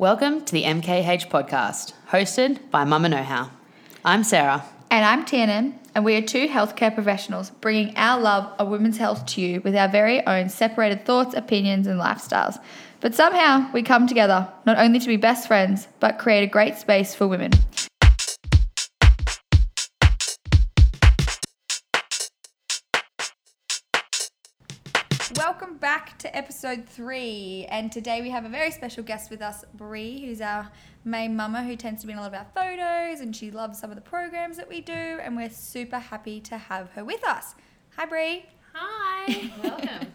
Welcome to the MKH podcast, hosted by Mama Know How. I'm Sarah. And I'm Tianan, and we are two healthcare professionals bringing our love of women's health to you with our very own separated thoughts, opinions, and lifestyles. But somehow we come together not only to be best friends, but create a great space for women. Welcome back to episode three, and today we have a very special guest with us, Bree, who's our main mama who tends to be in a lot of our photos, and she loves some of the programs that we do, and we're super happy to have her with us. Hi, Bree. Hi. Welcome.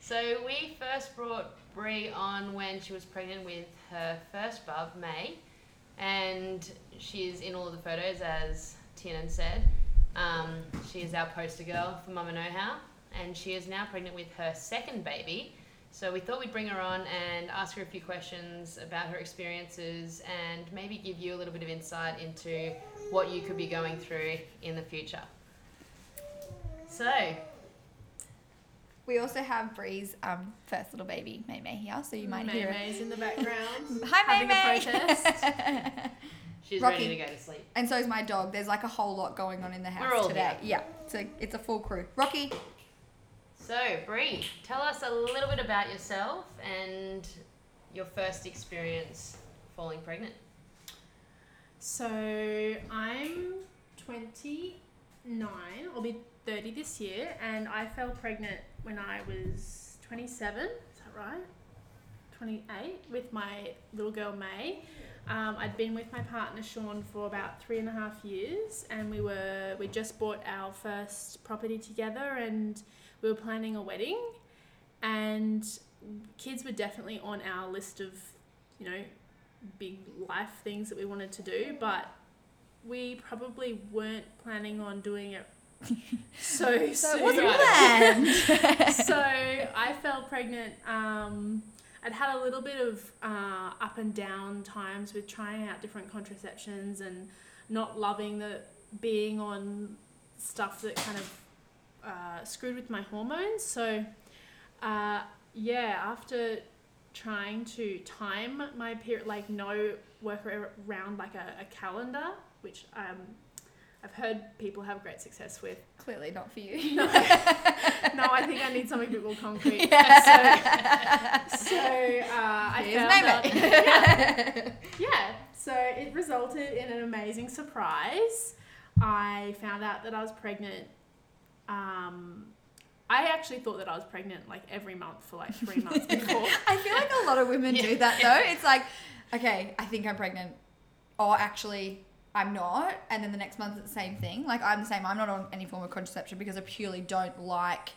So we first brought Bree on when she was pregnant with her first bub, May, and she's in all of the photos, as Tianan said. Um, she is our poster girl for Mama Know How, and she is now pregnant with her second baby. So we thought we'd bring her on and ask her a few questions about her experiences and maybe give you a little bit of insight into what you could be going through in the future. So, We also have Bree's um, first little baby, May May, here, so you might May hear. May's in the background. Hi, May May. protest. she's Rocky. ready to go to sleep. and so is my dog. There's like a whole lot going on in the house We're all today. here. Yeah, so it's a full crew. Rocky, So, Bree, tell us a little bit about yourself and your first experience falling pregnant. So I'm 29. I'll be 30 this year, and I fell pregnant when I was 27. Is that right? 28 with my little girl May. Um, I'd been with my partner Sean for about three and a half years, and we were we just bought our first property together, and we were planning a wedding, and kids were definitely on our list of, you know, big life things that we wanted to do, but we probably weren't planning on doing it so, so it wasn't planned. so I fell pregnant. Um, I'd had a little bit of uh, up and down times with trying out different contraceptions and not loving the being on stuff that kind of uh, screwed with my hormones. So uh, yeah, after trying to time my period, like no work around like a, a calendar, which um, I've heard people have great success with. Clearly not for you. No, no, I think I need something a bit more concrete. So, so uh, I Here's found out. Yeah, yeah. So it resulted in an amazing surprise. I found out that I was pregnant. Um, I actually thought that I was pregnant like every month for like three months before. I feel like a lot of women do that though. It's like, okay, I think I'm pregnant, or actually I'm not, and then the next month it's the same thing. Like I'm the same. I'm not on any form of contraception because I purely don't like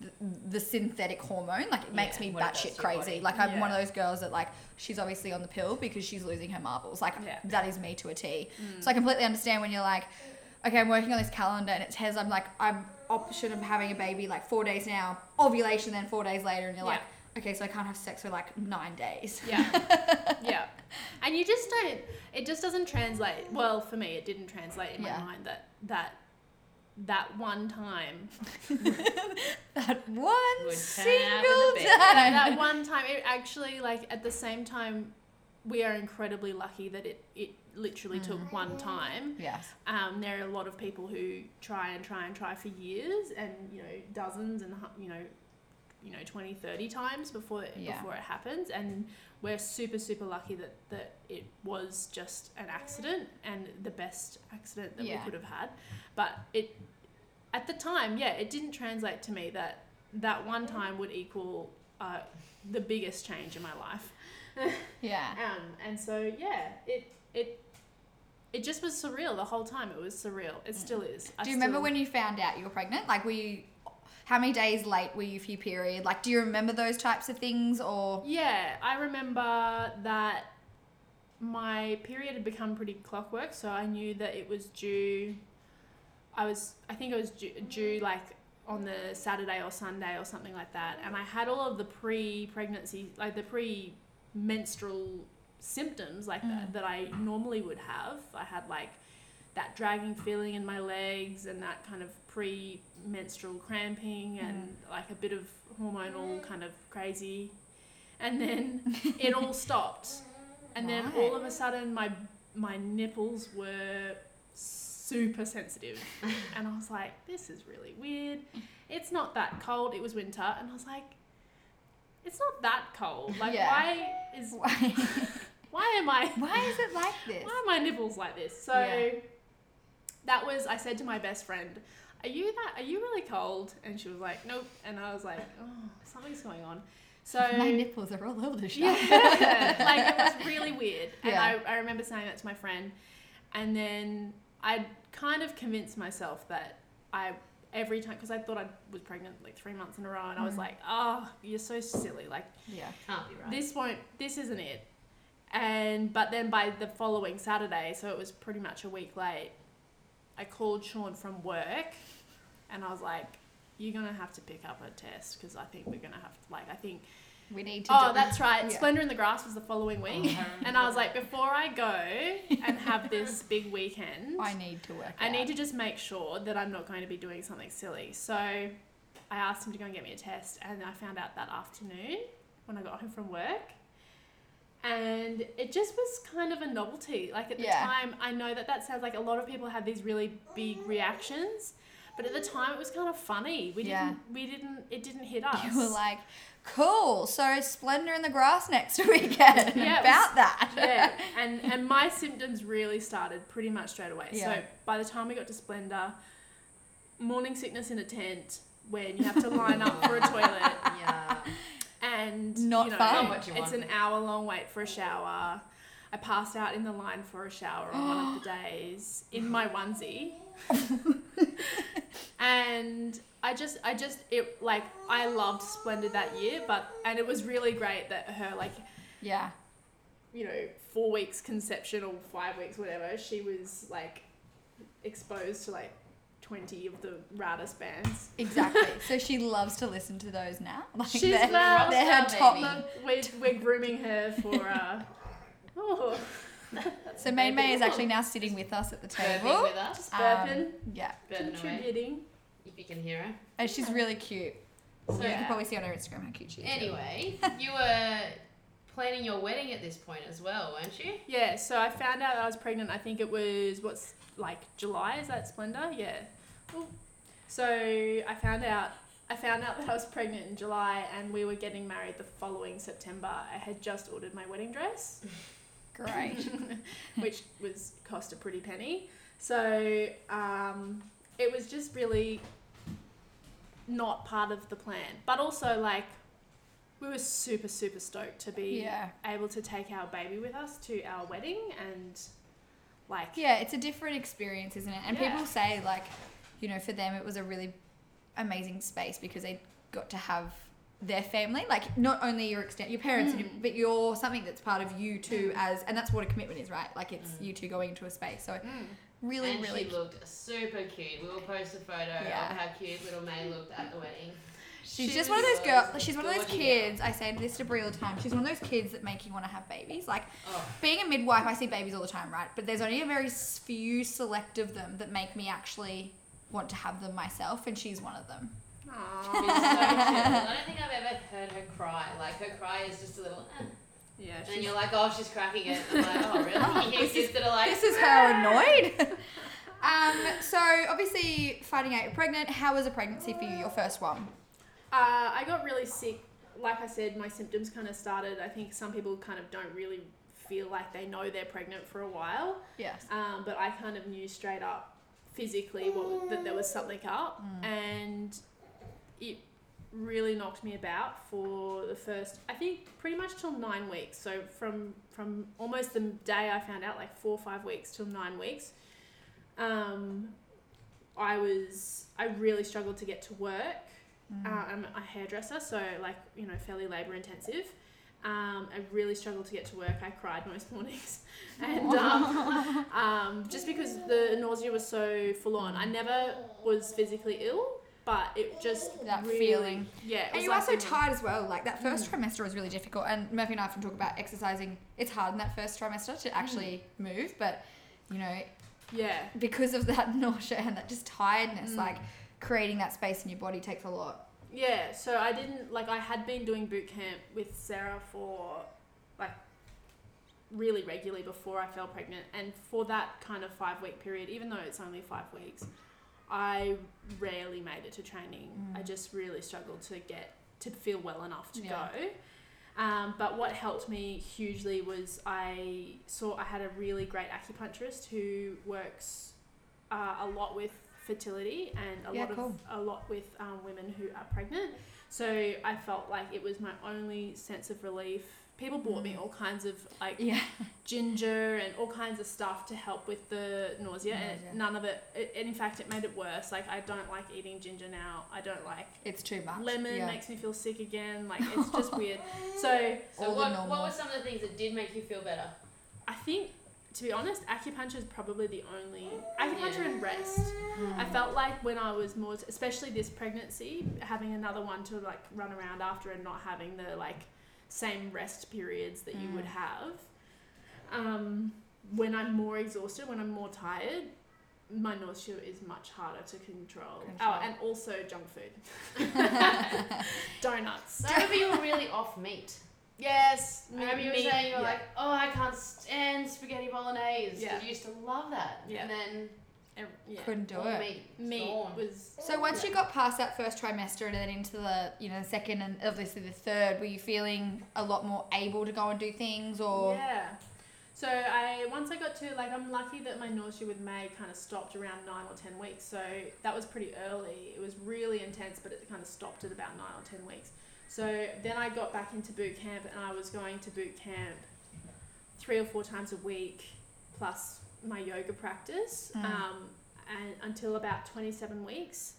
the, the synthetic hormone. Like it makes Yeah, me batshit crazy. Like I'm one of those girls that like she's obviously on the pill because she's losing her marbles. Like Yeah. that is me to a T. Mm. So I completely understand when you're like, okay, I'm working on this calendar and it says I'm like I'm option of having a baby like four days now, ovulation then four days later, and you're Yeah. like, okay, so I can't have sex for like nine days. Yeah. yeah. And you just don't it just doesn't translate well for me it didn't translate in Yeah. my mind that that that one time that one Would turn out in single time. that one time it actually like at the same time we are incredibly lucky that it it literally took one time Yes. um, there are a lot of people who try and try and try for years and you know dozens and you know you know 20 30 times before it, Yeah. before it happens and we're super super lucky that that it was just an accident and the best accident that Yeah. we could have had but it at the time yeah it didn't translate to me that that one time would equal uh, the biggest change in my life Yeah. um, and so yeah, it it it just was surreal the whole time. It was surreal. It still is. I Do you remember still- when you found out you were pregnant? Like, were you? How many days late were you for your period? Like, do you remember those types of things or? Yeah, I remember that my period had become pretty clockwork, so I knew that it was due. I was, I think it was due, due like on the Saturday or Sunday or something like that, and I had all of the pre-pregnancy, like the pre-menstrual symptoms like that that I normally would have. I had like that dragging feeling in my legs and that kind of pre-menstrual cramping mm-hmm. and like a bit of hormonal mm-hmm. kind of crazy. And then it all stopped, and then all of a sudden my my nipples were super sensitive, and I was like, this is really weird. It's not that cold. It was winter, and I was like, it's not that cold. Like Yeah. why is Why? why am I Why is it like this? why are my nipples like this? So Yeah. that was I said to my best friend, "Are you that? Are you really cold?" And she was like, "Nope." And I was like, "Oh, something's going on." So My nipples are all over the shop. yeah, like it was really weird. And Yeah. I, I remember saying that to my friend, and then I kind of convinced myself that I every time because I thought I was pregnant like three months in a row, and I was Mm. like, "Oh, you're so silly! Like Yeah. Can't be right. this won't this isn't it and but then by the following saturday so it was pretty much a week late i called sean from work and i was like you're gonna have to pick up a test because i think we're gonna have to like i think We need to. oh do that's right Yeah. splendor in the grass was the following Oh, week and i was like before i go and have this big weekend I need to work. I out. need to just make sure that I'm not going to be doing something silly. So I asked him to go and get me a test, and I found out that afternoon when I got home from work. And it just was kind of a novelty. Like at the Yeah. time, I know that that sounds like a lot of people have these really big reactions, but at the time it was kind of funny. We Yeah. didn't, we didn't, it didn't hit us. You were like, cool. So Splendor in the grass next weekend. Yeah, about was- that. yeah, and and my symptoms really started pretty much straight away. Yeah. So by the time we got to Splendor, morning sickness in a tent when you have to line up for a toilet yeah. and Not you know, fun. Not you it's an hour long wait for a shower. I passed out in the line for a shower on one of the days in my onesie. and I just I just it like I loved Splendor that year, but and it was really great that her like Yeah. you know, four weeks conception or five weeks, whatever, she was like exposed to like 20 of the raddest bands. Exactly. so she loves to listen to those now. Like She's they're, well- they're her top. baby. We're, we're grooming her for, uh, oh, So May May is actually now sitting with us at the Burping table. with us. just burping, Um, yeah. Burping away. Contributing. If you can hear her. And she's really cute. So you can probably see on her Instagram how cute she is. anyway, you were planning your wedding at this point as well, weren't you? Yeah, so I found out that I was pregnant. I think it was what's like July. Is that Splendor? Yeah. Ooh. So I found out. I found out that I was pregnant in July, and we were getting married the following September. I had just ordered my wedding dress, Great. which was cost a pretty penny. So um, it was just really not part of the plan, but also like we were super super stoked to be Yeah. able to take our baby with us to our wedding and like Yeah, it's a different experience, isn't it? And Yeah. people say like, you know, for them it was a really amazing space because they got to have their family, like not only your extent, your parents, and your, Mm. but you're something that's part of you too. As and that's what a commitment is, right? Like it's you two going into a space. So Mm. Really, and really, she looked super cute. We will post a photo Yeah. of how cute little May looked at the wedding. she's she just one of those girls. She's one of those kids. I say this to Bree all the time. She's one of those kids that make you want to have babies. Like Oh, being a midwife, I see babies all the time, right? But there's only a very few select of them that make me actually want to have them myself, and she's one of them. she's so cute. I don't think I've ever heard her cry. Like her cry is just a little. Eh. Yeah And she's- you're like, oh, she's cracking it. I'm like, oh, really? You hear kids that are like, This is her annoyed. um, so obviously finding out you're pregnant. How was a pregnancy for you? Your first one? Uh, I got really sick. Like I said, my symptoms kind of started. I think some people kind of don't really feel like they know they're pregnant for a while. Yes. Um, but I kind of knew straight up physically what, that there was something up. And it really knocked me about for the first, I think, pretty much till nine weeks. So from, from almost the day I found out, like four or five weeks till nine weeks, um, I was, I really struggled to get to work. Mm. Uh, I'm a hairdresser, so like you know, fairly labor intensive. Um, I really struggled to get to work. I cried most mornings, and um, um, just because the nausea was so full on, I never was physically ill, but it just That really, feeling. Yeah, it And was you like are so a- tired as well. Like that first trimester was really difficult. And Murphy and I often talk about exercising. It's hard in that first trimester to actually move, but you know, Yeah, because of that nausea and that just tiredness, Mm. like creating that space in your body takes a lot. Yeah, so I didn't like I had been doing boot camp with Sarah for like really regularly before I fell pregnant and for that kind of 5 week period even though it's only 5 weeks I rarely made it to training. I Mm. just really struggled to get to feel well enough to Yeah. go. Um, but what helped me hugely was I saw I had a really great acupuncturist who works uh, a lot with fertility and a Yeah, lot cool. of a lot with um, women who are pregnant. So I felt like it was my only sense of relief. People bought me Mm. all kinds of like Yeah. ginger and all kinds of stuff to help with the nausea, Nausea. and none of it, it. And in fact, it made it worse. Like I don't like eating ginger now. I don't like It's too much. lemon. Yeah. Makes me feel sick again. Like it's just weird. So So what, what were some of the things that did make you feel better? I think, to be honest, acupuncture is probably the only acupuncture Yeah. and rest. Mm. I felt like when I was more, especially this pregnancy, having another one to like run around after and not having the like same rest periods that you would Mm. have. Um, when I'm more exhausted, when I'm more tired, my nausea is much harder to control. Control. Oh, and also junk food, donuts. So I remember you were really off meat. Yes, I remember you were saying you were yeah. like, oh, I can't stand spaghetti bolognese. Yeah. Yeah. You used to love that. Yeah. And then Ev- yeah. Couldn't do all it. meat. meat gone. was So once Yeah. you got past that first trimester and then into the you know the second and obviously the third, were you feeling a lot more able to go and do things or Yeah. So I once I got to like I'm lucky that my nausea with May kind of stopped around nine or ten weeks. So that was pretty early. It was really intense, but it kind of stopped at about nine or ten weeks. So then I got back into boot camp and I was going to boot camp three or four times a week, plus my yoga practice, Mm. um, and until about twenty seven weeks.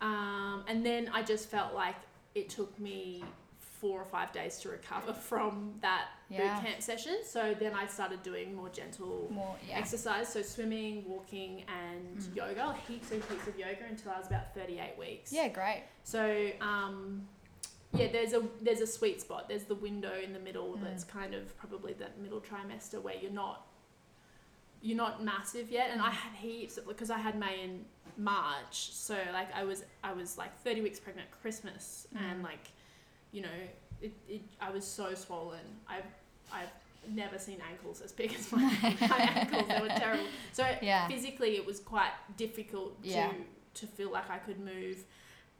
Um, and then I just felt like it took me four or five days to recover from that Yeah. boot camp session. So then I started doing more gentle more yeah. exercise, so swimming, walking, and Mm. yoga, heaps and heaps of yoga until I was about 38 weeks. Yeah, great. So um, yeah, there's a there's a sweet spot. There's the window in the middle Mm. that's kind of probably that middle trimester where you're not you're not massive yet. And I had heaps because I had May in March, so like I was I was like 30 weeks pregnant at Christmas, and Mm. like you know it, it I was so swollen. I've I've never seen ankles as big as my, my ankles. They were terrible. So Yeah. physically it was quite difficult Yeah. to to feel like I could move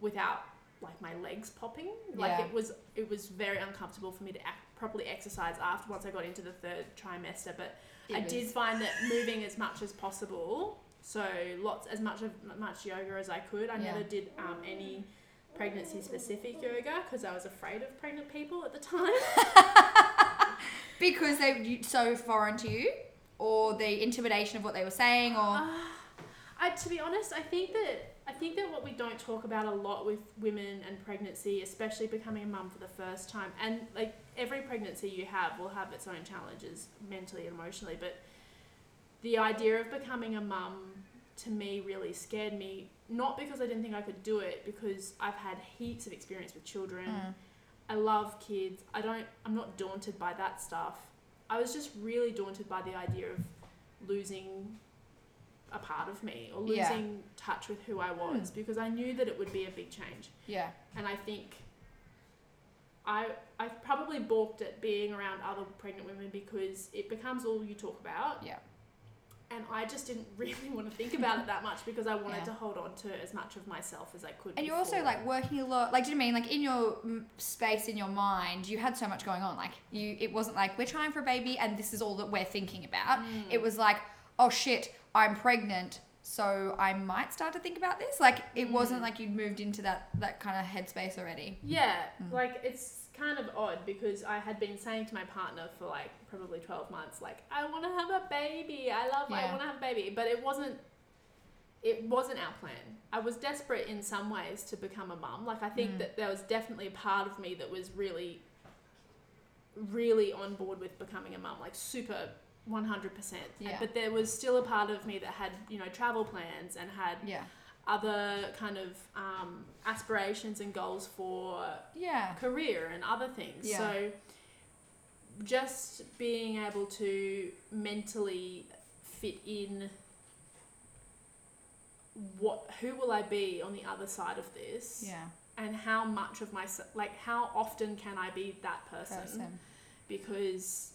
without like my legs popping. Like Yeah. it was it was very uncomfortable for me to act, properly exercise after once I got into the third trimester. But I It did find that moving as much as possible. So lots as much of much yoga as I could. I Yeah. never did um, any pregnancy specific yoga because I was afraid of pregnant people at the time. because they were so foreign to you or the intimidation of what they were saying or Uh, I, to be honest, I think that I think that what we don't talk about a lot with women and pregnancy, especially becoming a mum for the first time, and like every pregnancy you have will have its own challenges mentally and emotionally, but the idea of becoming a mum to me really scared me. Not because I didn't think I could do it, because I've had heaps of experience with children. Mm. I love kids. I don't. I'm not daunted by that stuff. I was just really daunted by the idea of losing a part of me or Yeah. losing touch with who I was because I knew that it would be a big change. yeah And I think I I probably balked at being around other pregnant women because it becomes all you talk about. Yeah. And I just didn't really want to think about it that much because I wanted Yeah. to hold on to as much of myself as I could. and you're also like working a lot like do you know I mean like in your mm, space in your mind you had so much going on like you it wasn't like we're trying for a baby and this is all that we're thinking about Mm. it was like oh shit i'm pregnant so i might start to think about this like it wasn't Mm. like you'd moved into that that kind of headspace already Yeah, Mm. like it's kind of odd because I had been saying to my partner for like probably 12 months, like, I want to have a baby. I love, I want to have a baby. But it wasn't, it wasn't our plan. I was desperate in some ways to become a mum. Like, I think Mm. that there was definitely a part of me that was really, really on board with becoming a mum, like super 100%. Yeah. But there was still a part of me that had, you know, travel plans and had yeah other kind of um, aspirations and goals for yeah career and other things. Yeah. So just being able to mentally fit in what who will I be on the other side of this yeah and how much of my like how often can I be that person? Person. Because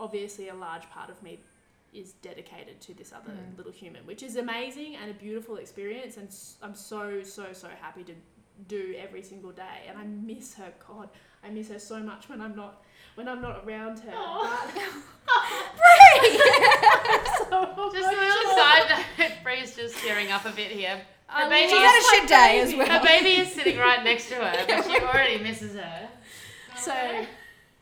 obviously a large part of me is dedicated to this other Mm. little human, which is amazing and a beautiful experience. And I'm so, so, so happy to do every single day. And I miss her. God, I miss her so much when I'm not when I'm not around her. But- Just a little side note, Bree's just tearing up a bit here. I Her baby She's love had a shit day as well. Her baby is sitting right next to her, but she already misses her. So,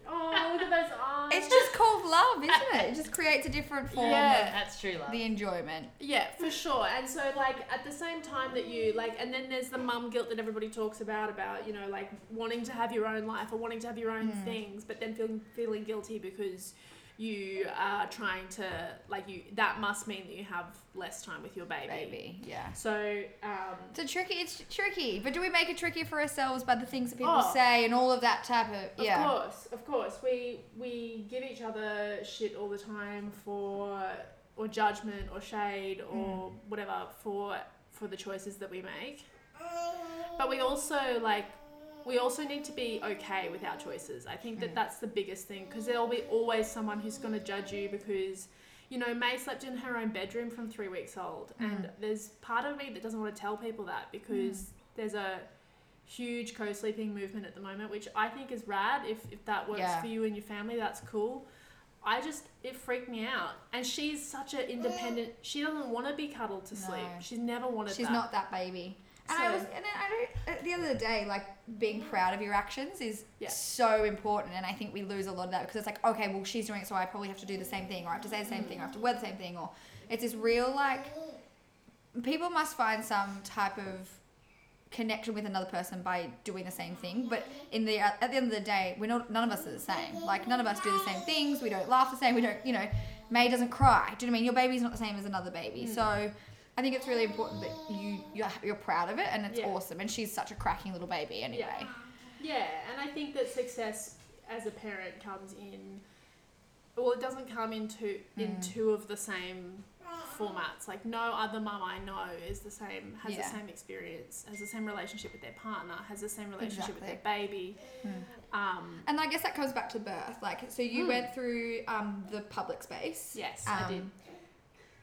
oh, look at those eyes. It's just called love, isn't it? It just creates a different form Yeah. That's true love. the enjoyment. Yeah, for sure. And so, like, at the same time that you, like, and then there's the mum guilt that everybody talks about, about, you know, like, wanting to have your own life or wanting to have your own Mm. things, but then feeling, feeling guilty because you are trying to, like, you, that must mean that you have less time with your baby. Baby, yeah. So, um, So tricky. It's tricky, but do we make it tricky for ourselves by the things that people Oh. say and all of that type of yeah? Of course, of course. We we give each other shit all the time for or judgment or shade or whatever for for the choices that we make. But we also like we also need to be okay with our choices. I think that Mm. that's the biggest thing because there'll be always someone who's going to judge you because you know May slept in her own bedroom from 3 weeks old and Mm. there's part of me that doesn't want to tell people that because there's a huge co-sleeping movement at the moment which i think is rad if, if that works Yeah. for you and your family that's cool i just it freaked me out and she's such an independent she doesn't want to be cuddled to sleep No. she's never wanted She's that not that baby. And I was, and then I don't. At the end of the day, like being proud of your actions is Yeah. so important, and I think we lose a lot of that because it's like, okay, well, she's doing it, so I probably have to do the same thing, or I have to say the same thing, or I have to wear the same thing, or it's this real like. People must find some type of connection with another person by doing the same thing, but in the at the end of the day, we're not. None of us are the same. Like none of us do the same things. We don't laugh the same. We don't. You know, May doesn't cry. Do you know what I mean? Your baby's not the same as another baby, Mm. so. I think it's really important that you you're, you're proud of it and it's Yeah. awesome and she's such a cracking little baby anyway. yeah and i think that success as a parent comes in well it doesn't come into in Mm. two of the same formats like no other mum i know is the same has Yeah. the same experience has the same relationship with their partner has the same relationship with their baby Mm. um And I guess that comes back to birth. Like so you Mm. went through um, the public space. yes i did Um,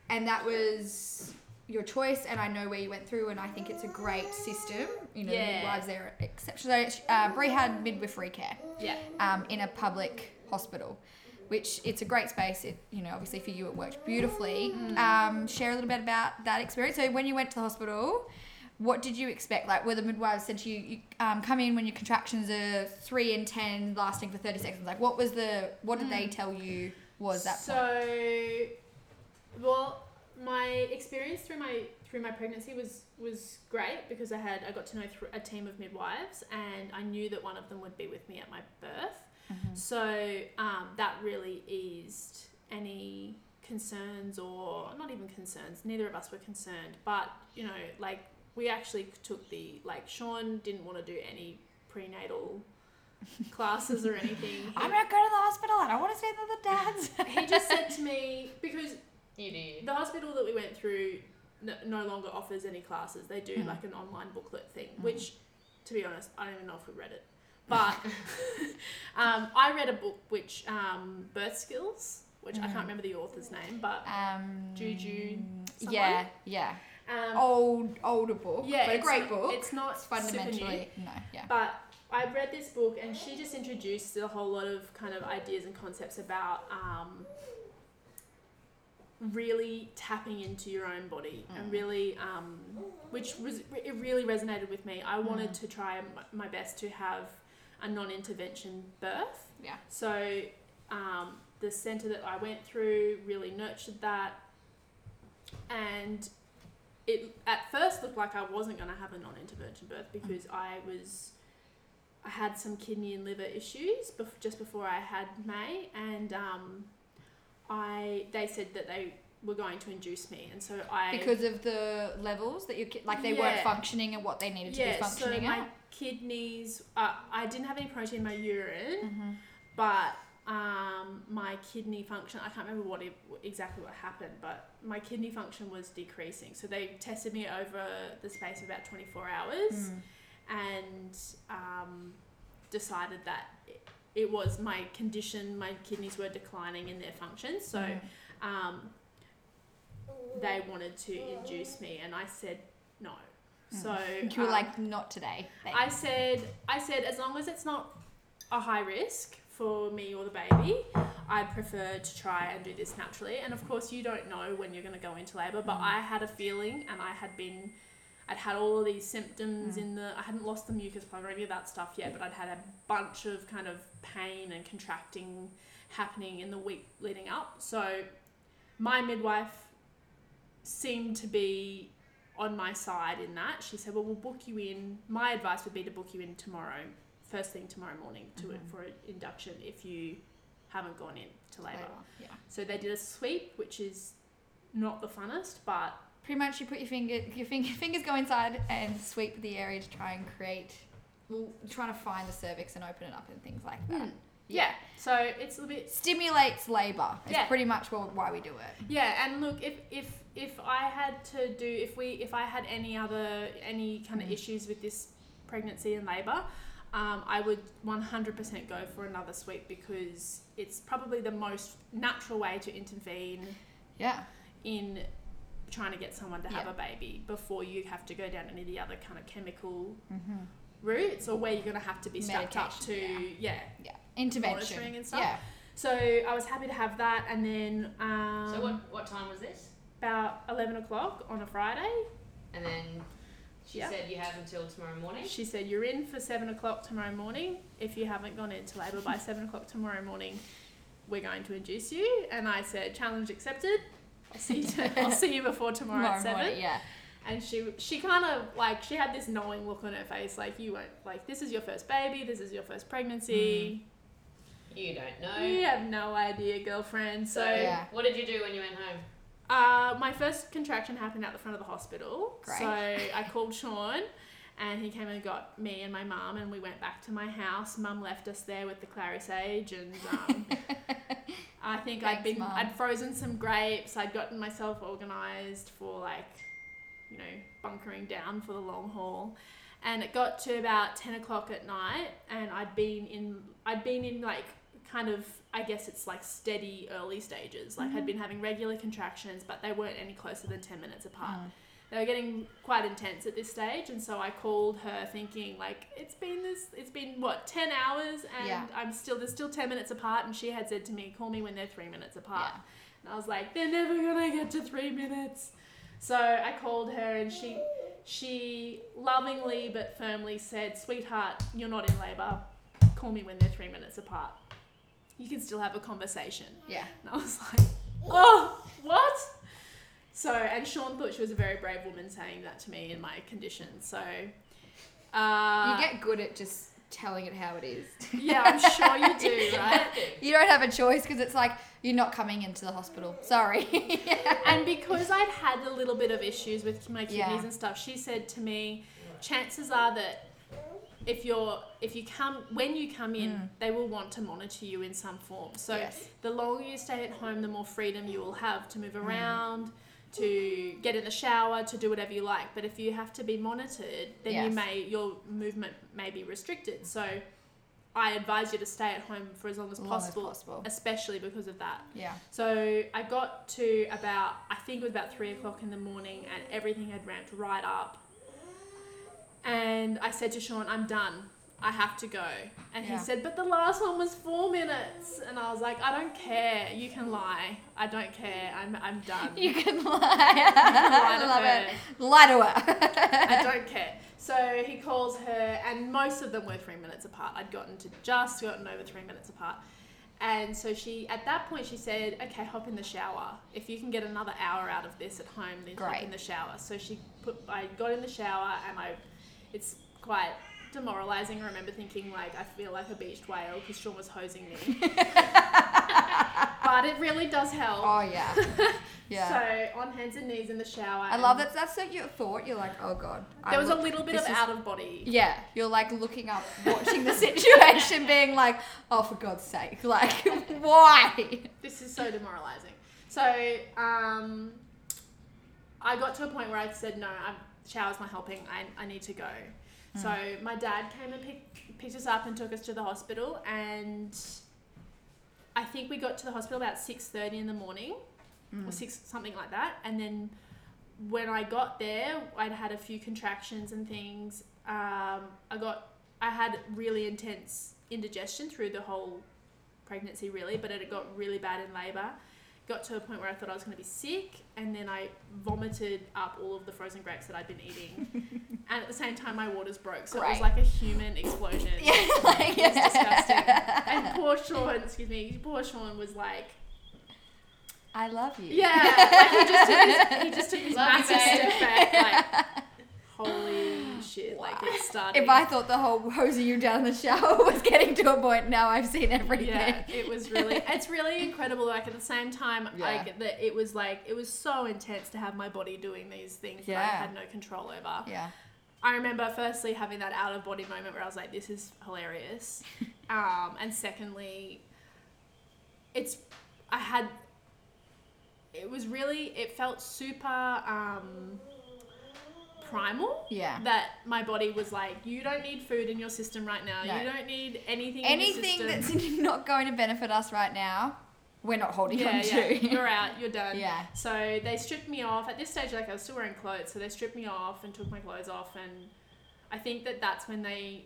And that was your choice and I know where you went through and I think it's a great system. You know, Yeah. midwives there are exceptional. Uh, had midwifery care. yeah um, in a public hospital, which it's a great space. It, you know, obviously for you it worked beautifully. Mm. Um, share a little bit about that experience. So when you went to the hospital, what did you expect? Like, were the midwives said to you, you um, come in when your contractions are three and ten, lasting for thirty seconds? Like, what was the, what did they tell you was that? so point? well my experience through my through my pregnancy was was great because I had I got to know a team of midwives and I knew that one of them would be with me at my birth. Mhm. So um, that really eased any concerns or not even concerns. Neither of us were concerned, but you know, like we actually took the like Sean didn't want to do any prenatal classes or anything. I'm not going to the hospital. And I don't want to stay with the dads. He, he just said to me because You do. the hospital that we went through no, no longer offers any classes. They do Mm. like an online booklet thing, Mm. which, to be honest, I don't even know if we read it. But um, I read a book which um, Birth Skills, which I Mm. can't remember the author's name, but um, Juju Yeah, yeah. um, Old, older book. yeah, but a it's great not- book. It's not It's super new. fundamentally no, yeah. But I read this book and she just introduced a whole lot of kind of ideas and concepts about um, really tapping into your own body Mm. and really, um, which was it really resonated with me. I wanted Mm. to try my best to have a non-intervention birth. Yeah. So um, the center that I went through really nurtured that, and it at first looked like I wasn't going to have a non-intervention birth because I was I had some kidney and liver issues bef- just before I had May, and um, I they said that they were going to induce me, and so I Because of the levels that you like they Yeah. weren't functioning at what they needed to yeah, be functioning so my at. kidneys uh, I didn't have any protein in my urine, Mm-hmm. but um, my kidney function I can't remember what it, exactly what happened, but my kidney function was decreasing. So they tested me over the space of about twenty four hours. Mm. and um, decided that it, was my condition. My kidneys were declining in their function, so Mm. um, they wanted to induce me, and I said no. So you were um, like, not today. thanks." I said, I said, as long as it's not a high risk for me or the baby, I'd prefer to try and do this naturally. And of course, you don't know when you're going to go into labour, but Mm. I had a feeling, and I had been, I'd had all of these symptoms Mm. in the, I hadn't lost the mucus plug or any of that stuff yet, but I'd had a bunch of kind of pain and contracting happening in the week leading up. So my midwife seemed to be on my side in that. She said, "Well, we'll book you in. My advice would be to book you in tomorrow, first thing tomorrow morning, to Mhm. for an induction if you haven't gone in to labour." Labour, Yeah. So they did a sweep, which is not the funnest, but Pretty much, you put your finger, your finger, fingers go inside and sweep the area to try and create, well, trying to find the cervix and open it up and things like that. Hmm. yeah. So it's a bit Stimulates labour. It's Yeah. pretty much why we do it. Yeah, and look, if if if I had to do if we if I had any other any kind of Mm. issues with this pregnancy and labor, um, I would one hundred percent go for another sweep because it's probably the most natural way to intervene Yeah. in trying to get someone to have Yeah. a baby before you have to go down any of the other kind of chemical Mm-hmm. routes or where you're going to have to be strapped up to Medication, yeah. Yeah. Intervention. Monitoring and stuff. Yeah. So I was happy to have that, and then um, So what what time was this? about eleven o'clock on a Friday. And then she Yeah. said you have until tomorrow morning. She said, You're in for seven o'clock tomorrow morning. If you haven't gone into labour by seven o'clock tomorrow morning, we're going to induce you. And I said, Challenge accepted. I'll see you, I'll see you before tomorrow, at seven. morning, yeah. And she she kind of like she had this knowing look on her face, like you won't like this is your first baby, this is your first pregnancy. You don't know. You have no idea, girlfriend. So So Yeah. what did you do when you went home? Uh, my first contraction happened at the front of the hospital. Great. So I called Sean and he came and got me and my mum and we went back to my house. Mum left us there with the clary sage and um, I think I'd Thanks, been Mum. I'd frozen some grapes. I'd gotten myself organized for like you know bunkering down for the long haul. And it got to about ten o'clock at night, and I'd been in I'd been in like kind of I guess it's like steady early stages. Like Mm-hmm. I'd been having regular contractions, but they weren't any closer than ten minutes apart. Mm. They were getting quite intense at this stage, and so I called her thinking like it's been this it's been what ten hours, and Yeah. I'm still there's still ten minutes apart, and she had said to me, call me when they're three minutes apart. Yeah. And I was like, they're never gonna get to three minutes. So I called her and she she lovingly but firmly said, Sweetheart, you're not in labour. Call me when they're three minutes apart. You can still have a conversation. Yeah. And I was like, Oh, what? So and Sean thought she was a very brave woman saying that to me in my condition. So uh, you get good at just telling it how it is. Yeah, I'm sure you do, right? You don't have a choice because it's like you're not coming into the hospital. Sorry. and because I'd had a little bit of issues with my kidneys Yeah. and stuff, she said to me, chances are that if you're if you come when you come in, Mm. they will want to monitor you in some form. So Yes. the longer you stay at home, the more freedom you will have to move Mm. To get in the shower, to do whatever you like. But if you have to be monitored, then you may your movement may be restricted. So I advise you to stay at home for as long as As long as possible, possible. especially because of that. Yeah. So I got to about, I think it was about three o'clock in the morning, and everything had ramped right up. And I said to Sean, I'm done. I have to go. And Yeah. he said, But the last one was four minutes. And I was like, I don't care. You can lie. I don't care. I'm, I'm done. You can lie. lie I to love her. it. Lie to her. I don't care. So he calls her, and most of them were three minutes apart. I'd gotten to just gotten over three minutes apart. And so she, at that point, she said, "Okay, hop in the shower. If you can get another hour out of this at home, then hop in the shower." So she put, I got in the shower, and I, it's quite demoralizing. I remember thinking like I feel like a beached whale because Sean was hosing me. but it really does help. oh yeah. Yeah. So on hands and knees in the shower. I love that. That's like your thought. You're like, oh god. I There was a little bit of is- out of body. Yeah, you're like looking up, watching the situation, being like, oh, for God's sake, like, why? this is so demoralizing. So um, I got to a point where I said, no, I'm, shower's not helping. I, I need to go. So my dad came and pick, picked us up and took us to the hospital, and I think we got to the hospital about six thirty in the morning, Mm. or six something like that. And then when I got there, I'd had a few contractions and things. Um, I got I had really intense indigestion through the whole pregnancy, really, but it got really bad in labour. Got to a point where I thought I was going to be sick, and then I vomited up all of the frozen grapes that I'd been eating. and at the same time, my waters broke, so it was like a human explosion. Yeah, like, It was disgusting. And poor Sean, excuse me, poor Sean was like, I love you. yeah, like he just took his, he just took his massive step back, like, holy shit, like it's starting. If I thought the whole hosing you down the shower was getting to a point, now I've seen everything. yeah, it was really, it's really incredible. Like at the same time, Yeah. like that, it was like it was so intense to have my body doing these things that I had no control over. Yeah. I remember firstly having that out of body moment where I was like, this is hilarious. um, and secondly, it's, I had, it was really, it felt super um, primal. Yeah. That my body was like, you don't need food in your system right now. No. You don't need anything. Anything in your that's not going to benefit us right now, we're not holding yeah, on yeah, to. you're out. You're done. Yeah. So they stripped me off. At this stage, like I was still wearing clothes, so they stripped me off and took my clothes off, and I think that that's when they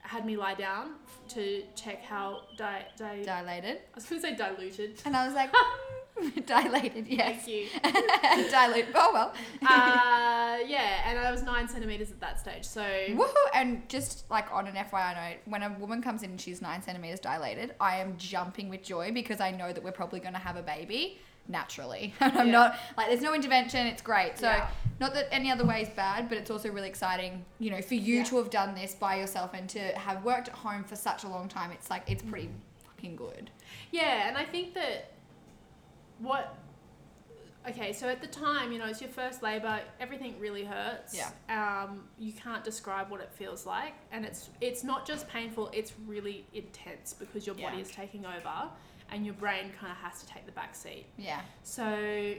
had me lie down to check how di- di- Dilated. I was going to say diluted. And I was like, dilated, yes. Thank you. dilated. Oh, well. uh, yeah, and I was nine centimeters at that stage. So Woohoo! And just like on an FYI note, when a woman comes in and she's nine centimeters dilated, I am jumping with joy because I know that we're probably going to have a baby naturally. And I'm Yeah. not like there's no intervention. It's great. So Yeah. not that any other way is bad, but it's also really exciting, you know, for you Yeah. to have done this by yourself and to have worked at home for such a long time. It's like it's pretty fucking good. Yeah, and I think that what okay, so at the time, you know, it's your first labor, everything really hurts. Yeah. Um, you can't describe what it feels like, and it's it's not just painful; it's really intense because your body Yeah. is taking over, and your brain kind of has to take the back seat. Yeah. So.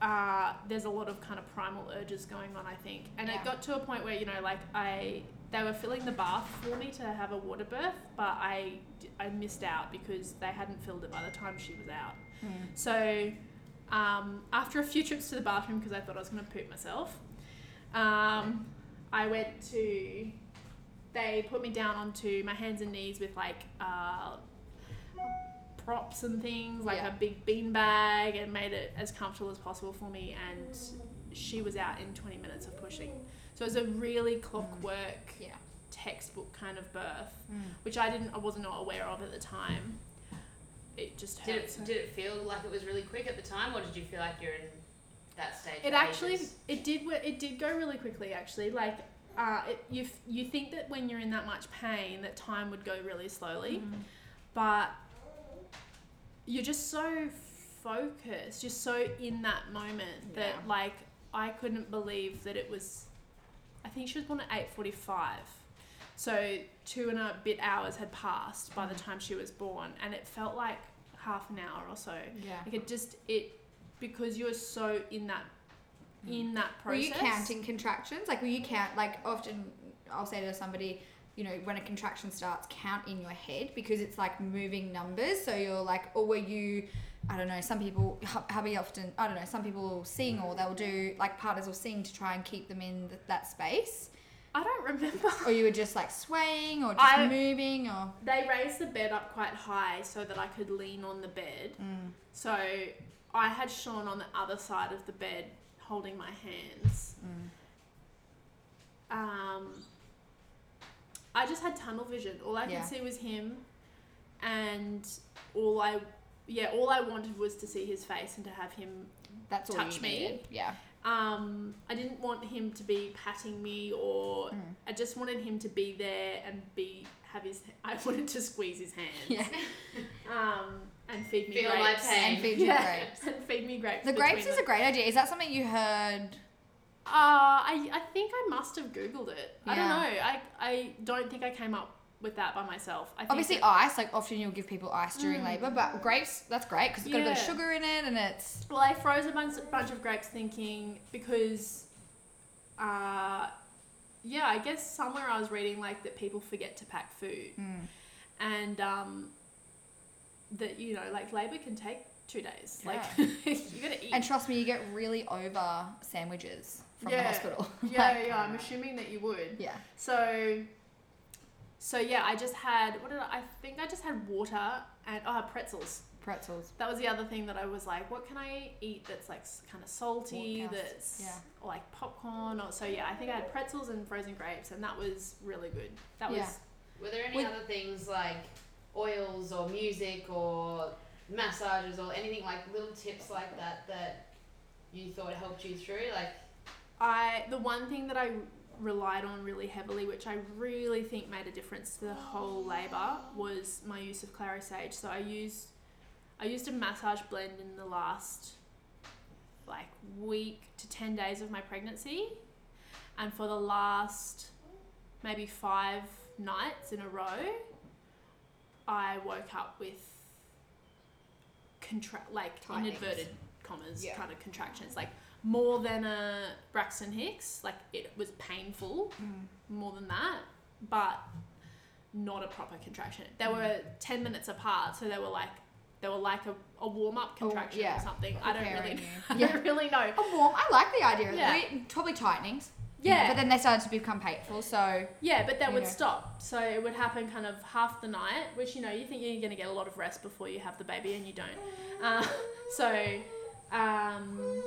Uh, there's a lot of kind of primal urges going on, I think, and Yeah. it got to a point where you know, like I, they were filling the bath for me to have a water birth, but I, I missed out because they hadn't filled it by the time she was out. So, um, after a few trips to the bathroom because I thought I was going to poop myself, um, I went to. They put me down onto my hands and knees with like uh, props and things, like Yeah. a big bean bag, and made it as comfortable as possible for me. And she was out in 20 minutes of pushing. So it was a really clockwork, Yeah. textbook kind of birth, which I didn't, I wasn't aware of at the time. It just Did it, did it feel like it was really quick at the time, or did you feel like you're in that stage? It actually ages? it did it did go really quickly actually like uh, it, you you think that when you're in that much pain that time would go really slowly but you're just so focused you're so in that moment that Yeah. like I couldn't believe that it was I think she was born at 8:45 so two and a bit hours had passed by the time she was born and it felt like half an hour or so Yeah. like it just it because you're so in that mm. in that process. Were you counting contractions? Like, were you count? Like, often I'll say to somebody, you know, when a contraction starts, count in your head because it's like moving numbers. So you're like, or were you? I don't know. Some people, hu- hubby often, I don't know. Some people will sing or they'll do like partners will sing to try and keep them in th- that space. I don't remember. Or you were just like swaying or just I- moving or. They raised the bed up quite high so that I could lean on the bed. Mm. So I had Sean on the other side of the bed holding my hands. Mm. Um, I just had tunnel vision. All I could Yeah. see was him, and all I, yeah, all I wanted was to see his face and to have him That's all Touch you me. needed. Yeah. Um, I didn't want him to be patting me or Mm. I just wanted him to be there and be have his I wanted to squeeze his hands. Yeah. Um, and feed me Feel grapes. my pain. And feed you Yeah, grapes. and feed me grapes. The grapes is them. a great idea. Is that something you heard? Uh, I, I think I must have googled it. I don't know. I, I don't think I came up with that by myself. I think Obviously, that- ice. Like often you'll give people ice during Mm. labor, but grapes. That's great because it's got a bit of sugar in it, and it's Well, I froze a bunch, bunch of grapes thinking because uh, yeah, I guess somewhere I was reading like that people forget to pack food, Mm. and um, that you know like labor can take two days. Like you gotta eat. And trust me, you get really over sandwiches from the Yeah. hospital. yeah, Like, yeah. I'm assuming that you would. yeah. So, so yeah, I just had what did I, I think I just had water and oh, I had pretzels. Pretzels. That was the other thing that I was like, what can I eat that's like kind of salty, that's Yeah. like popcorn or so yeah. I think I had pretzels and frozen grapes, and that was really good. That Yeah. was Were there any With- other things like oils or music or massages or anything like little tips like that that you thought helped you through? Like, I the one thing that I relied on really heavily, which I really think made a difference to the whole labour, was my use of clary sage. So I used I used a massage blend in the last like week to ten days of my pregnancy, and for the last maybe five nights in a row, I woke up with contract like inverted commas Yeah. kind of contractions like more than a Braxton Hicks like it was painful more than that but not a proper contraction they were 10 minutes apart so they were like they were like a, a warm-up Oh, contraction yeah. or something I don't really. I Yeah. don't really know A warm. I like the idea. Yeah. We, probably tightenings. yeah But then they started to become painful. So Yeah, but that would Yeah. stop. So it would happen kind of half the night, which you know you think you're going to get a lot of rest before you have the baby, and you don't. Uh, so, um,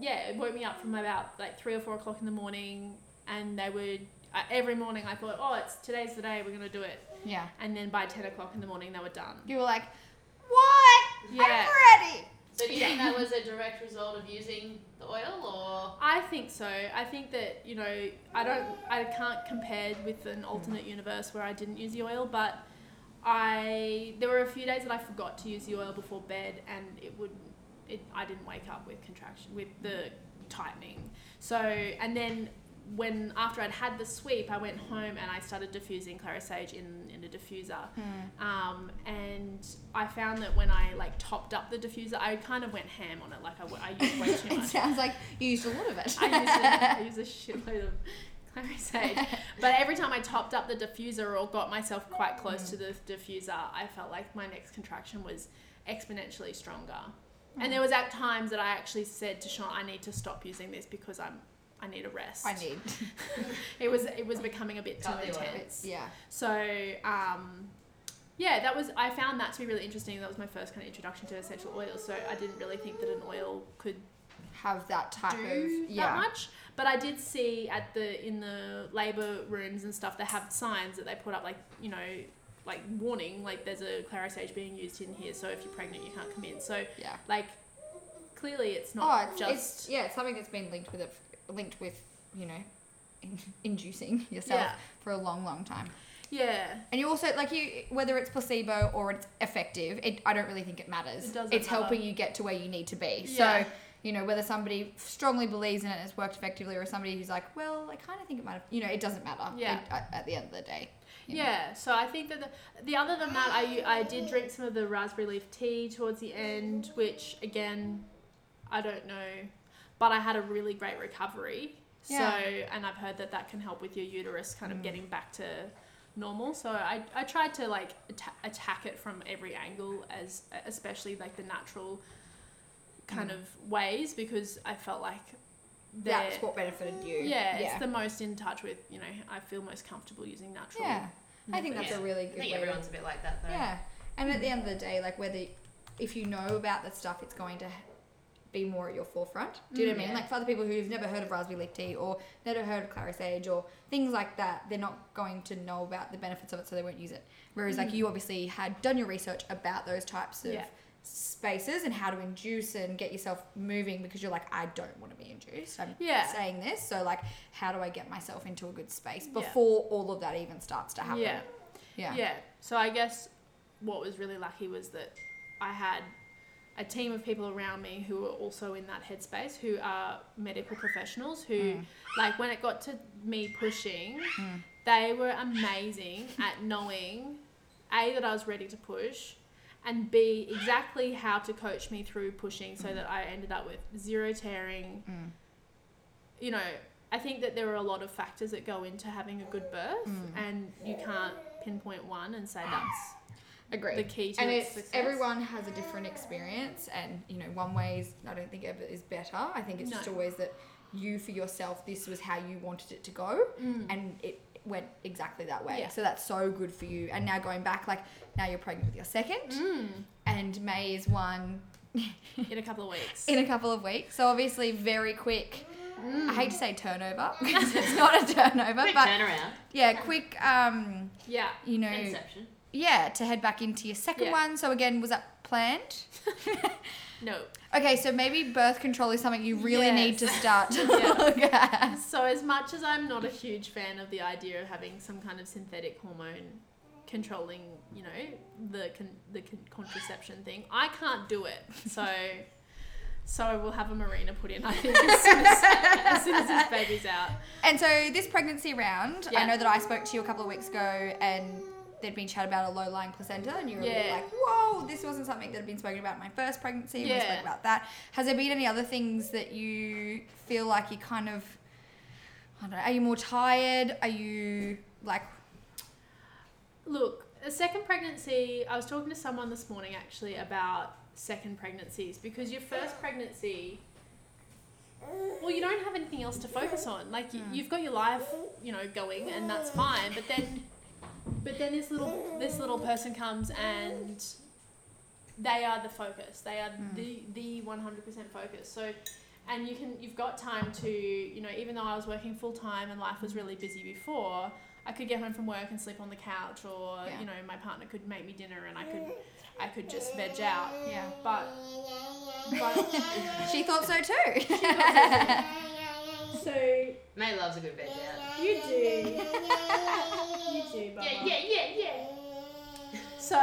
yeah, it woke me up from about like three or four o'clock in the morning, and they would uh, every morning I thought, oh, it's today's the day we're going to do it, yeah, and then by ten o'clock in the morning they were done. you were like, what? Yeah. I'm ready. so do you think that was a direct result of using the oil or? I think so. I think that you know I don't I can't compare with an alternate universe where I didn't use the oil, but I there were a few days that I forgot to use the oil before bed, and it would it I didn't wake up with contraction with the tightening. So and then when after I'd had the sweep, I went home and I started diffusing clary sage in in a diffuser. Um, and I found that when I like topped up the diffuser, I kind of went ham on it. Like I used way too much. it sounds like you used a lot of it. I use a, I use a shitload of clary sage. But every time I topped up the diffuser or got myself quite close to the diffuser, I felt like my next contraction was exponentially stronger. And there was at times that I actually said to Sean, I need to stop using this because I'm I need a rest. I need. It was it was becoming a bit too intense. Yeah. So, um, yeah, that was I found that to be really interesting. That was my first kind of introduction to essential oils. So I didn't really think that an oil could Have that type of yeah. that much. But I did see at the in the labour rooms and stuff, they have signs that they put up like you know, like warning, like there's a clary sage being used in here. So if you're pregnant, you can't come in. So Yeah. like clearly, it's Oh, not it's, just it's yeah, it's something that's been linked with it, linked with you know, in, inducing yourself Yeah. for a long, long time. yeah. And you also like you whether it's placebo or it's effective, it I don't really think it matters. It doesn't it's matter. helping you get to where you need to be. Yeah. So you know whether somebody strongly believes in it and it's worked effectively, or somebody who's like, well, I kind of think it might have. You know, it doesn't matter. Yeah. It- at the end of the day. Yeah, so I think that the, the other than that, I, I did drink some of the raspberry leaf tea towards the end, which again, I don't know, but I had a really great recovery. Yeah. So, and I've heard that that can help with your uterus kind of Mm. getting back to normal. So I, I tried to like atta- attack it from every angle, as especially like the natural kind Mm. of ways, because I felt like That's what benefited you. yeah, Yeah. it's the most in touch with you know I feel most comfortable using natural. yeah. I think that's Yeah. a really good. I good think way. everyone's a bit like that though. Yeah. And at the end of the day, like whether if you know about the stuff, it's going to be more at your forefront. Do you know what I mean? Mm. Like for other people who've never heard of raspberry leaf tea or never heard of clary sage or things like that, they're not going to know about the benefits of it, so they won't use it. Whereas like Mm. you obviously had done your research about those types of Yeah. Spaces and how to induce and get yourself moving because you're like, I don't want to be induced. I'm Yeah. saying this, so like, how do I get myself into a good space Yeah. before all of that even starts to happen? Yeah. Yeah. Yeah. So I guess what was really lucky was that I had a team of people around me who were also in that headspace who are medical professionals who Mm. like when it got to me pushing Mm. they were amazing at knowing a that I was ready to push and b exactly how to coach me through pushing so that I ended up with zero tearing Mm. you know I think that there are a lot of factors that go into having a good birth, Mm. and you can't pinpoint one and say that's Agree. the key to and its success. everyone has a different experience and you know one way is i don't think ever is better i think it's just always that you for yourself this was how you wanted it to go Mm. and it went exactly that way Yeah. so that's so good for you and now going back like now you're pregnant with your second Mm. and may is one in a couple of weeks. in a couple of weeks so obviously very quick Mm. i hate to say turnover because it's not a turnover Quick but turnaround. yeah quick um yeah. you know Inception. yeah to head back into your second Yeah. one so again was that planned No. Okay, so maybe birth control is something you really need to start to Yeah. look at. So as much as I'm not a huge fan of the idea of having some kind of synthetic hormone controlling, you know, the con- the con- contraception thing, I can't do it. So so we'll have a Mirena put in. I think as soon as, as, soon as this baby's out. And so this pregnancy round, I know that I spoke to you a couple of weeks ago and there'd been chat about a low lying placenta and you were Yeah. like, whoa, this wasn't something that had been spoken about in my first pregnancy. We spoke about that. Has there been any other things that you feel like you kind of I don't know, are you more tired? Are you like Look, a second pregnancy, I was talking to someone this morning actually about second pregnancies because your first pregnancy, well, you don't have anything else to focus on. Like, you, Mm. you've got your life, you know, going and that's fine, but then. But then this little this little person comes and they are the focus. They are Mm. the the one hundred percent focus. So, and you can you've got time to you know even though I was working full time and life was really busy before, I could get home from work and sleep on the couch, or Yeah. you know my partner could make me dinner and I could I could just veg out. Yeah. But but She thought so too. so May loves a good veg out. you do you do Bubba. Yeah, yeah, yeah, yeah. So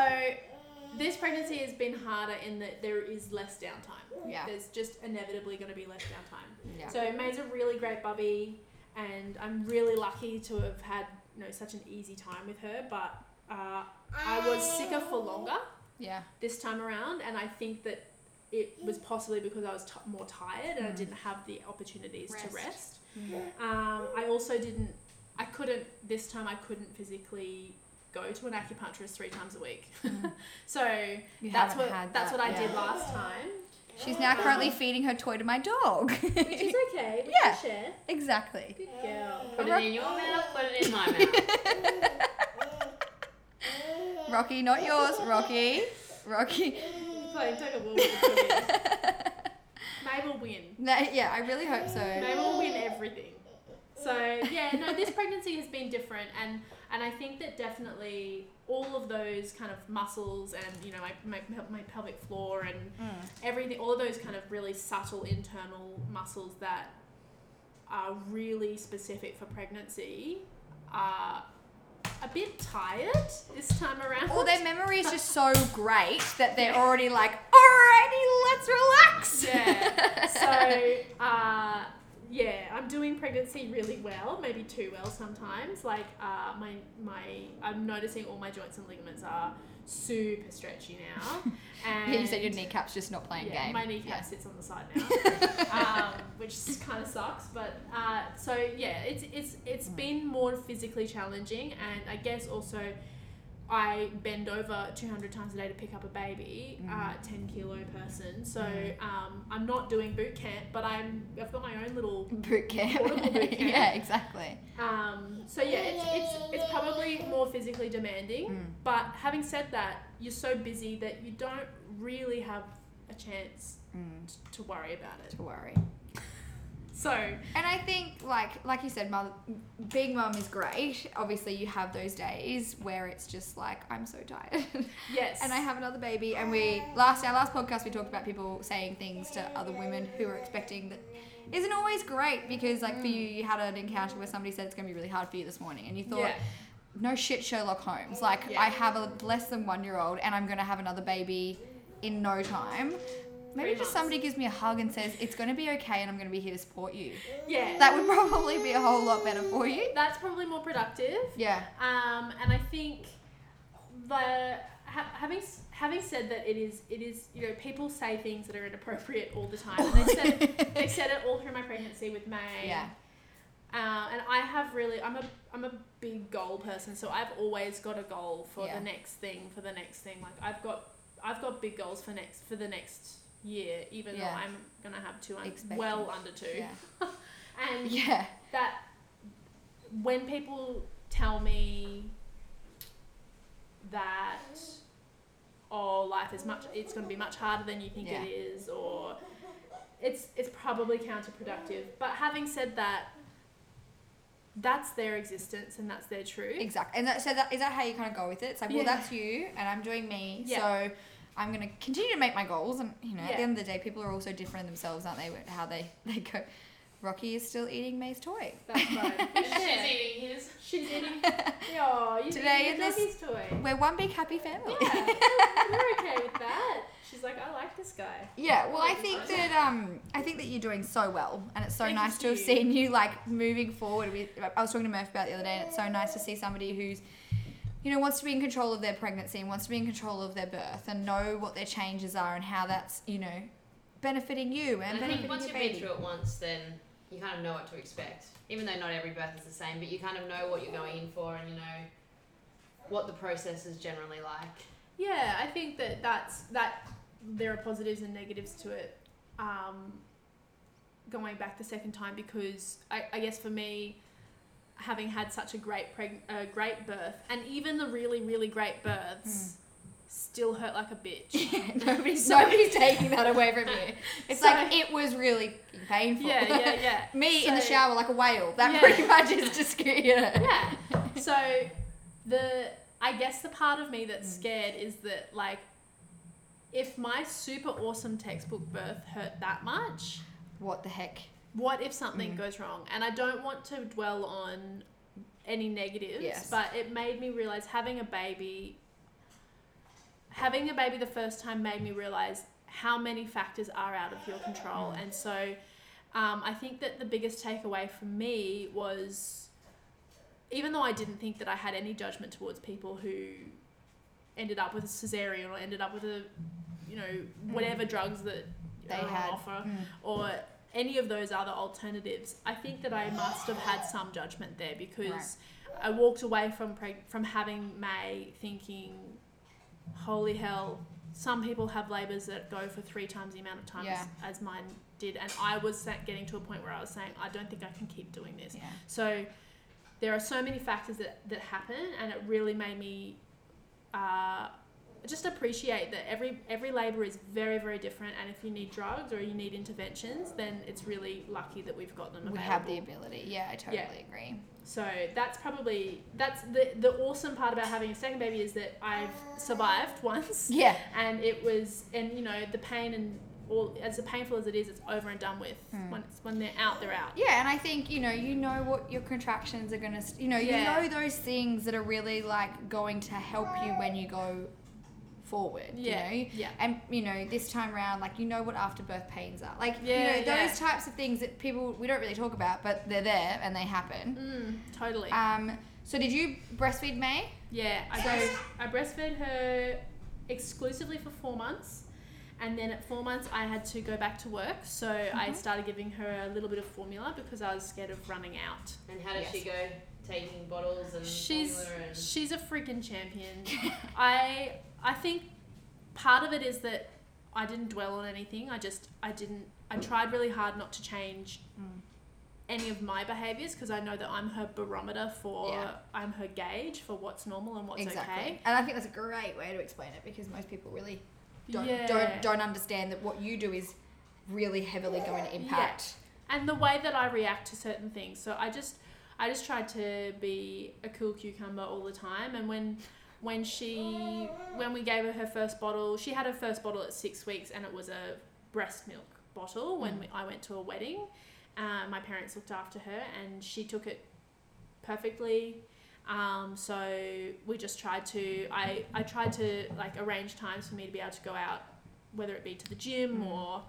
this pregnancy has been harder in that there is less downtime. Yeah. There's just inevitably going to be less downtime. yeah. So May's a really great bubby, and I'm really lucky to have had you know such an easy time with her. But uh, I was sicker for longer yeah. this time around, and I think that it was possibly because I was t- more tired and I Mm. didn't have the opportunities Rest. to rest. Um, I also didn't. I couldn't this time. I couldn't physically go to an acupuncturist three times a week. Mm. so You that's what had that's that, what I yeah. did last time, She's now currently feeding her toy to my dog. which is okay. We Yeah. can share. exactly. Good girl. Put it in your mouth, put it in my mouth. Rocky, not yours. Rocky. Rocky. Playing tug of war with the toys. May will win. No, yeah, I really hope so. Will win everything. So yeah, no, this pregnancy has been different, and and I think that definitely all of those kind of muscles and you know my my, my pelvic floor and Mm. everything, all of those kind of really subtle internal muscles that are really specific for pregnancy are a bit tired this time around. Or their memory is just so great that they're already like, alrighty, let's relax. Yeah. So, uh, yeah, I'm doing pregnancy really well, maybe too well sometimes. Like, uh, my my, I'm noticing all my joints and ligaments are super stretchy now. And Yeah, you said your kneecap's just not playing yeah, game. my kneecap Yeah. sits on the side now, um, which kind of sucks. But uh, so yeah, it's it's it's Mm. been more physically challenging, and I guess also I bend over 200 times a day to pick up a baby, Mm. uh, 10 kilo person. So Mm. um, I'm not doing boot camp, but I'm I've got my own little. Boot camp. Boot camp. yeah, exactly. Um, so yeah, it's, it's it's probably more physically demanding. Mm. But having said that, you're so busy that you don't really have a chance Mm. t- to worry about it. To worry. So And I think, like, like you said, mother, being mum is great. Obviously, you have those days where it's just like I'm so tired, yes, and I have another baby. And we last our last podcast we talked about people saying things to other women who are expecting that isn't always great because, like, for Mm. you, you had an encounter where somebody said it's going to be really hard for you this morning, and you thought. yeah, no shit Sherlock Holmes. Like Yeah. I have a less than one year old and I'm gonna have another baby in no time. Maybe just months. somebody gives me a hug and says it's gonna be okay and I'm gonna be here to support you. yeah. That would probably be a whole lot better for you. that's probably more productive. Yeah. Um, and I think the ha- having having said that, it is it is you know people say things that are inappropriate all the time. And they said they said it all through my pregnancy with May. Yeah. Uh, and I have really, I'm a, I'm a big goal person, so I've always got a goal for Yeah. the next thing, for the next thing. Like I've got, I've got big goals for next, for the next year, even Yeah. though I'm gonna have two, un- Expecting. well under two. Yeah. And Yeah. that when people tell me that oh life is much it's going to be much harder than you think Yeah. it is or it's it's probably counterproductive but having said that that's their existence and that's their truth Exactly. And that, so that is that how you kind of go with it? It's like, well, that's you, and I'm doing me. Yeah. So I'm gonna continue to make my goals, and you know, at the end of the day, people are also different in themselves, aren't they? How they they go. Rocky is still eating May's toy. that's right She's eating his. she's eating oh you Today eating in this- doggy's toy We're one big happy family. yeah we're okay with that she's like i like this guy Yeah, well, I think that um, I think that you're doing so well, and it's so Thank nice to have seen you like moving forward. With I was talking to Murph about it the other day, and it's so nice to see somebody who's, you know, wants to be in control of their pregnancy and wants to be in control of their birth and know what their changes are and how that's you know, benefiting you and, And I think once you've been through it once, then you kind of know what to expect. Even though not every birth is the same, but you kind of know what you're going in for, and you know what the process is generally like. Yeah, I think that that's that. There are positives and negatives to it. Um, going back the second time because I, I guess for me, having had such a great preg- uh, great birth and even the really really great births still hurt like a bitch. nobody's So- nobody's taking that away from you. It's So- like it was really painful. yeah, yeah, yeah. Me in the shower like a whale. That Yeah. pretty much is just you know. yeah. So the I guess the part of me that's Mm. scared is that like if my super awesome textbook birth hurt that much, What the heck? What if something Mm. goes wrong? And I don't want to dwell on any negatives, Yes. but it made me realize having a baby having a baby the first time made me realize how many factors are out of your control. Mm. And so um, I think that the biggest takeaway for me was even though I didn't think that I had any judgment towards people who ended up with a cesarean or ended up with a you know whatever drugs that Mm. They had. offer Mm. or any of those other alternatives, I think that I must have had some judgment there because I walked away from preg- from having May thinking, holy hell, some people have labours that go for three times the amount of time Yeah. as, as mine did, and I was getting to a point where I was saying, I don't think I can keep doing this. Yeah. So there are so many factors that, that happen, and it really made me uh, just appreciate that every every labour is very very different, and if you need drugs or you need interventions, then it's really lucky that we've got them We have the ability. Yeah, I totally Yeah. agree. So that's probably that's the the awesome part about having a second baby is that I've survived once, Yeah. and it was and you know the pain and all as painful as it is, it's over and done with. Hmm. When it's when they're out, they're out. Yeah, and I think you know you know what your contractions are gonna. You know Yeah. you know those things that are really like going to help you when you go forward. Yeah, You know. yeah. And you know this time around, like you know what afterbirth pains are. Like Yeah, you know yeah. those types of things that people we don't really talk about, but they're there and they happen. Mm, totally. Um. So did you breastfeed May? Yeah, I, So- breast, I breastfed her exclusively for four months. And then at four months, I had to go back to work. So I Mhm. started giving her a little bit of formula because I was scared of running out. And how does Yes. she go taking bottles and She's formula and she's a freaking champion. I I think part of it is that I didn't dwell on anything. I just I didn't I tried really hard not to change Mm. any of my behaviors because I know that I'm her barometer for Yeah. I'm her gauge for what's normal and what's exactly. okay. And I think that's a great way to explain it because most people really don't Yeah. don't don't understand that what you do is really heavily going to impact. and the way that I react to certain things. So I just I just tried to be a cool cucumber all the time and when when she when we gave her her first bottle, she had her first bottle at 6 weeks and it was a breast milk bottle when Mm. we, I went to a wedding. Uh, my parents looked after her and she took it perfectly. Um, so we just tried to I, I tried to like arrange times for me to be able to go out whether it be to the gym Mm. or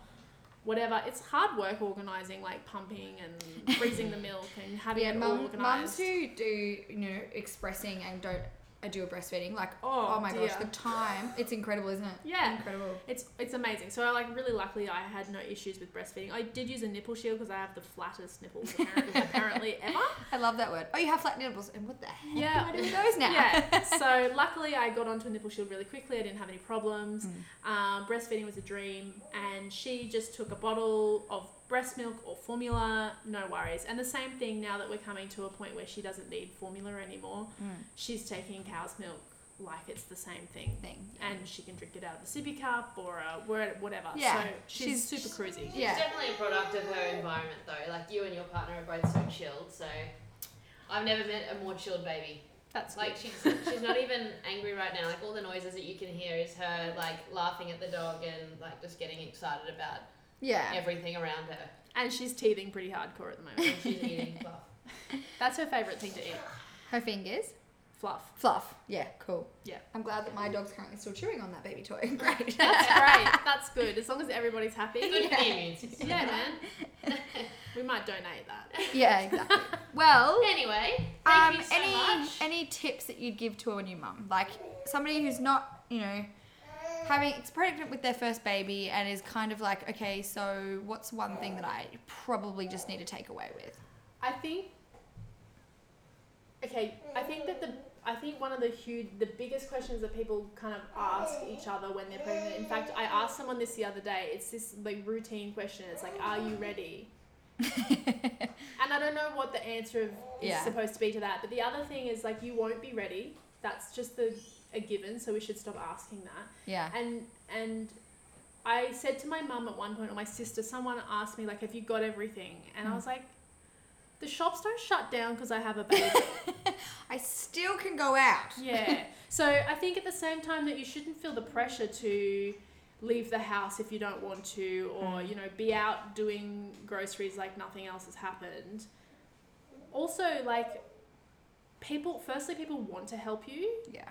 whatever. It's hard work organizing like pumping and freezing the milk and having yeah, it all mum, organized. mums who do you know expressing and don't due a breastfeeding. Like, Oh, oh, my gosh, the time. It's incredible, isn't it? Yeah. Incredible. It's it's amazing. So like really luckily I had no issues with breastfeeding. I did use a nipple shield because I have the flattest nipples apparently, apparently ever. I love that word. Oh, you have flat nipples. And what the heck Yeah. do I do with those now? Yeah. So luckily I got onto a nipple shield really quickly. I didn't have any problems. Mm. Um, breastfeeding was a dream, and she just took a bottle of breast milk or formula. No worries. And the same thing now that we're coming to a point where she doesn't need formula anymore. Mm. She's taking cow's milk like it's the same thing. Thing. And she can drink it out of a sippy cup or a where- whatever. Yeah. So she's, She's- super cruisy. She's Yeah. definitely a product of her environment, though. Like you and your partner are both so chilled. So I've never met a more chilled baby. That's Like good. she's she's not even angry right now. Like all the noises that you can hear is her like laughing at the dog and like just getting excited about Yeah. everything around her. And she's teething pretty hardcore at the moment. And she's eating fluff. That's her favourite thing to eat. Her fingers. Fluff. Fluff. Yeah, cool. Yeah. I'm glad that my dog's currently still chewing on that baby toy. Great. That's great. That's good. As long as everybody's happy. Good for the immune system. Yeah, man. We might donate that. yeah, exactly. Well, Anyway, thank um, you so any much. any tips that you'd give to a new mum, like somebody who's not, you know, having it's pregnant with their first baby and is kind of like, okay, so what's one thing that I probably just need to take away with? I think. Okay, I think that the I think one of the huge, the biggest questions that people kind of ask each other when they're pregnant. In fact, I asked someone this the other day. It's this like routine question. It's like, "Are you ready?" and I don't know what the answer of, is Yeah. supposed to be to that. But the other thing is like, you won't be ready. That's just the a given. So we should stop asking that. Yeah. And and I said to my mum at one point, or my sister, someone asked me like, "Have you got everything?" And I Mm. was like, "The shops don't shut down because I have a baby." I still can go out. yeah. So I think at the same time that you shouldn't feel the pressure to leave the house if you don't want to, or Mm. you know, be out doing groceries like nothing else has happened. Also, like people. Firstly, people want to help you. Yeah.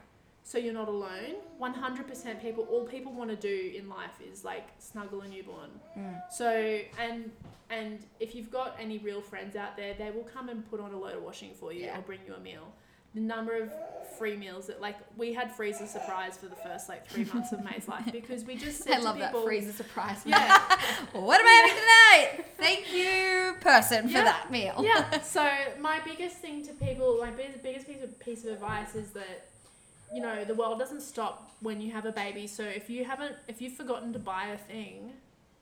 So you're not alone. 100% people, all people want to do in life is like snuggle a newborn. Mm. So, and and if you've got any real friends out there, they will come and put on a load of washing for you Yeah. or bring you a meal. The number of free meals that like we had freezer surprise for the first like three months of May's life because we just said I love to that people, freezer surprise. Yeah, what am I having tonight? Thank you, person, for that meal. yeah. So my biggest thing to people, my big- biggest piece of, piece of advice is that, you know, the world doesn't stop when you have a baby. So if you haven't, if you've forgotten to buy a thing,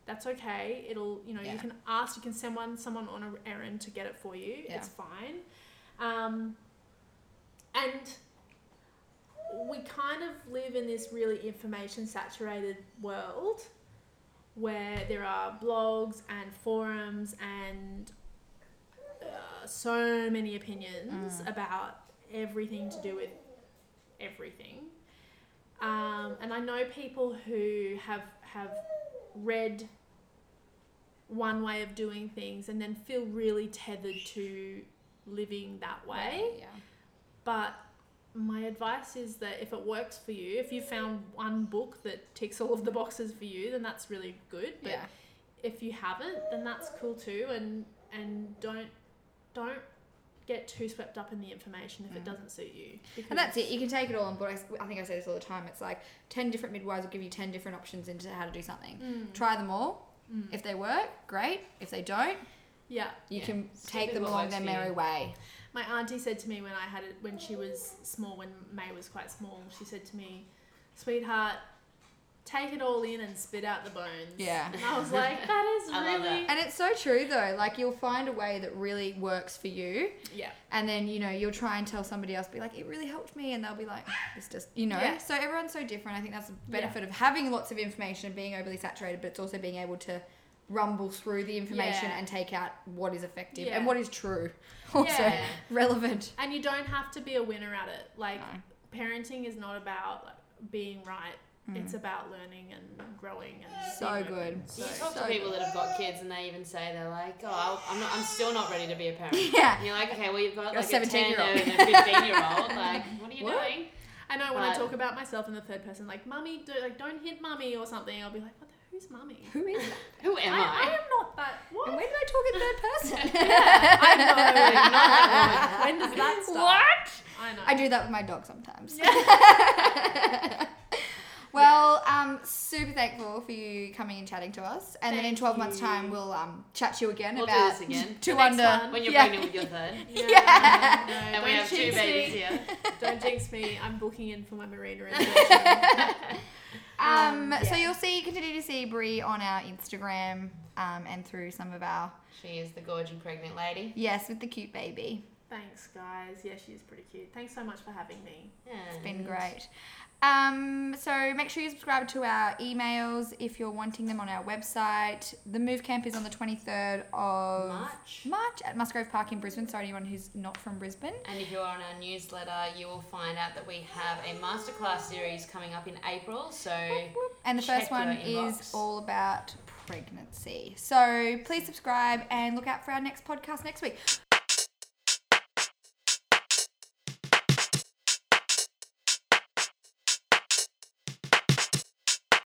that's okay. It'll, you know, Yeah. you can ask, you can send one someone on an errand to get it for you. Yeah. It's fine. Um, and we kind of live in this really information saturated world where there are blogs and forums and uh, so many opinions Mm. about everything to do with everything. Um, and I know people who have have read one way of doing things and then feel really tethered to living that way. Yeah. But my advice is that if it works for you, if you found one book that ticks all of the boxes for you, then that's really good. But Yeah. if you haven't, then that's cool too. And and don't don't get too swept up in the information if it Mm. doesn't suit you. Because And that's it. You can take it all on board. I I think I say this all the time. It's like 10 different midwives will give you 10 different options into how to do something. Mm. Try them all. Mm. If they work, great. If they don't, yeah. you Yeah. can Stick take them along their merry way. My auntie said to me when I had it when she was small, when May was quite small, she said to me, "Sweetheart, take it all in and spit out the bones." Yeah. And I was like, "That is I love really And it's so true though. Like you'll find a way that really works for you. yeah." And then, you know, you'll try and tell somebody else, be like, it really helped me. And they'll be like, ah, this just, you know. Yeah. So everyone's so different. I think that's the benefit of having lots of information and being overly saturated, but it's also being able to rumble through the information Yeah. and take out what is effective Yeah. and what is true. Also Yeah. relevant. And you don't have to be a winner at it. Like No. parenting is not about like, being right. Mm. It's about learning and growing and So being good. open. You talk So to people that have got kids and they even say they're like, oh, I'll- I'm not, I'm still not ready to be a parent. Yeah. And you're like, okay, well you've got You're like a 17-year-old. and a 15 year old. Like, what are you What? doing? I know when I talk about myself in the third person, like mummy, do, like don't hit mummy or something. I'll be like, what the, who's mummy? Who is that? Who am I, I I? am not that. What? And when did I talk in third person? I know. When does that start? What? I know. I do that with my dog sometimes. Well, um, super thankful for you coming and chatting to us, and then in Thank twelve months' you. time we'll um chat to you again We'll do about this again. two The next under. one. When you're Yeah. pregnant with your third. Yeah. no, And we don't have two jinx babies me. here. Don't jinx me. I'm booking in for my Mirena reservation. Um, Um, so yeah. you'll see, continue to see Bree on our Instagram, um, and through some of our She is the gorgeous pregnant lady. yes with the cute baby. Thanks, guys. Yeah, she's pretty cute. Thanks so much for having me. It's been great. Um, so make sure you subscribe to our emails if you're wanting them on our website. The move camp is on the 23rd of March. March at Musgrave Park in Brisbane. So anyone who's not from Brisbane. And if you're on our newsletter, you will find out that we have a masterclass series coming up in April. So And the first one is all about pregnancy. So please subscribe and look out for our next podcast next week.